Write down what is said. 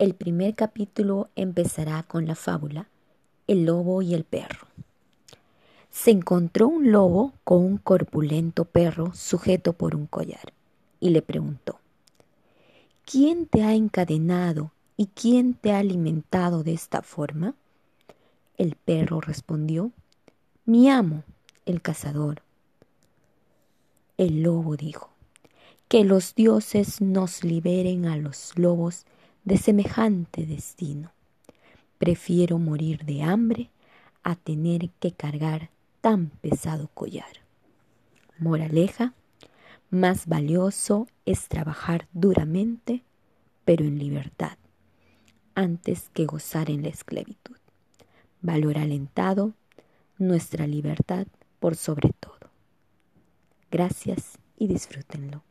El primer capítulo empezará con la fábula El lobo y el perro. Se encontró un lobo con un corpulento perro sujeto por un collar y le preguntó, ¿quién te ha encadenado y quién te ha alimentado de esta forma? El perro respondió, mi amo, el cazador. El lobo dijo, que los dioses nos liberen a los lobos de semejante destino. Prefiero morir de hambre a tener que cargar tan pesado collar. Moraleja, más valioso es trabajar duramente, pero en libertad, antes que gozar en la esclavitud. Valor alentado, nuestra libertad por sobre todo. Gracias y disfrútenlo.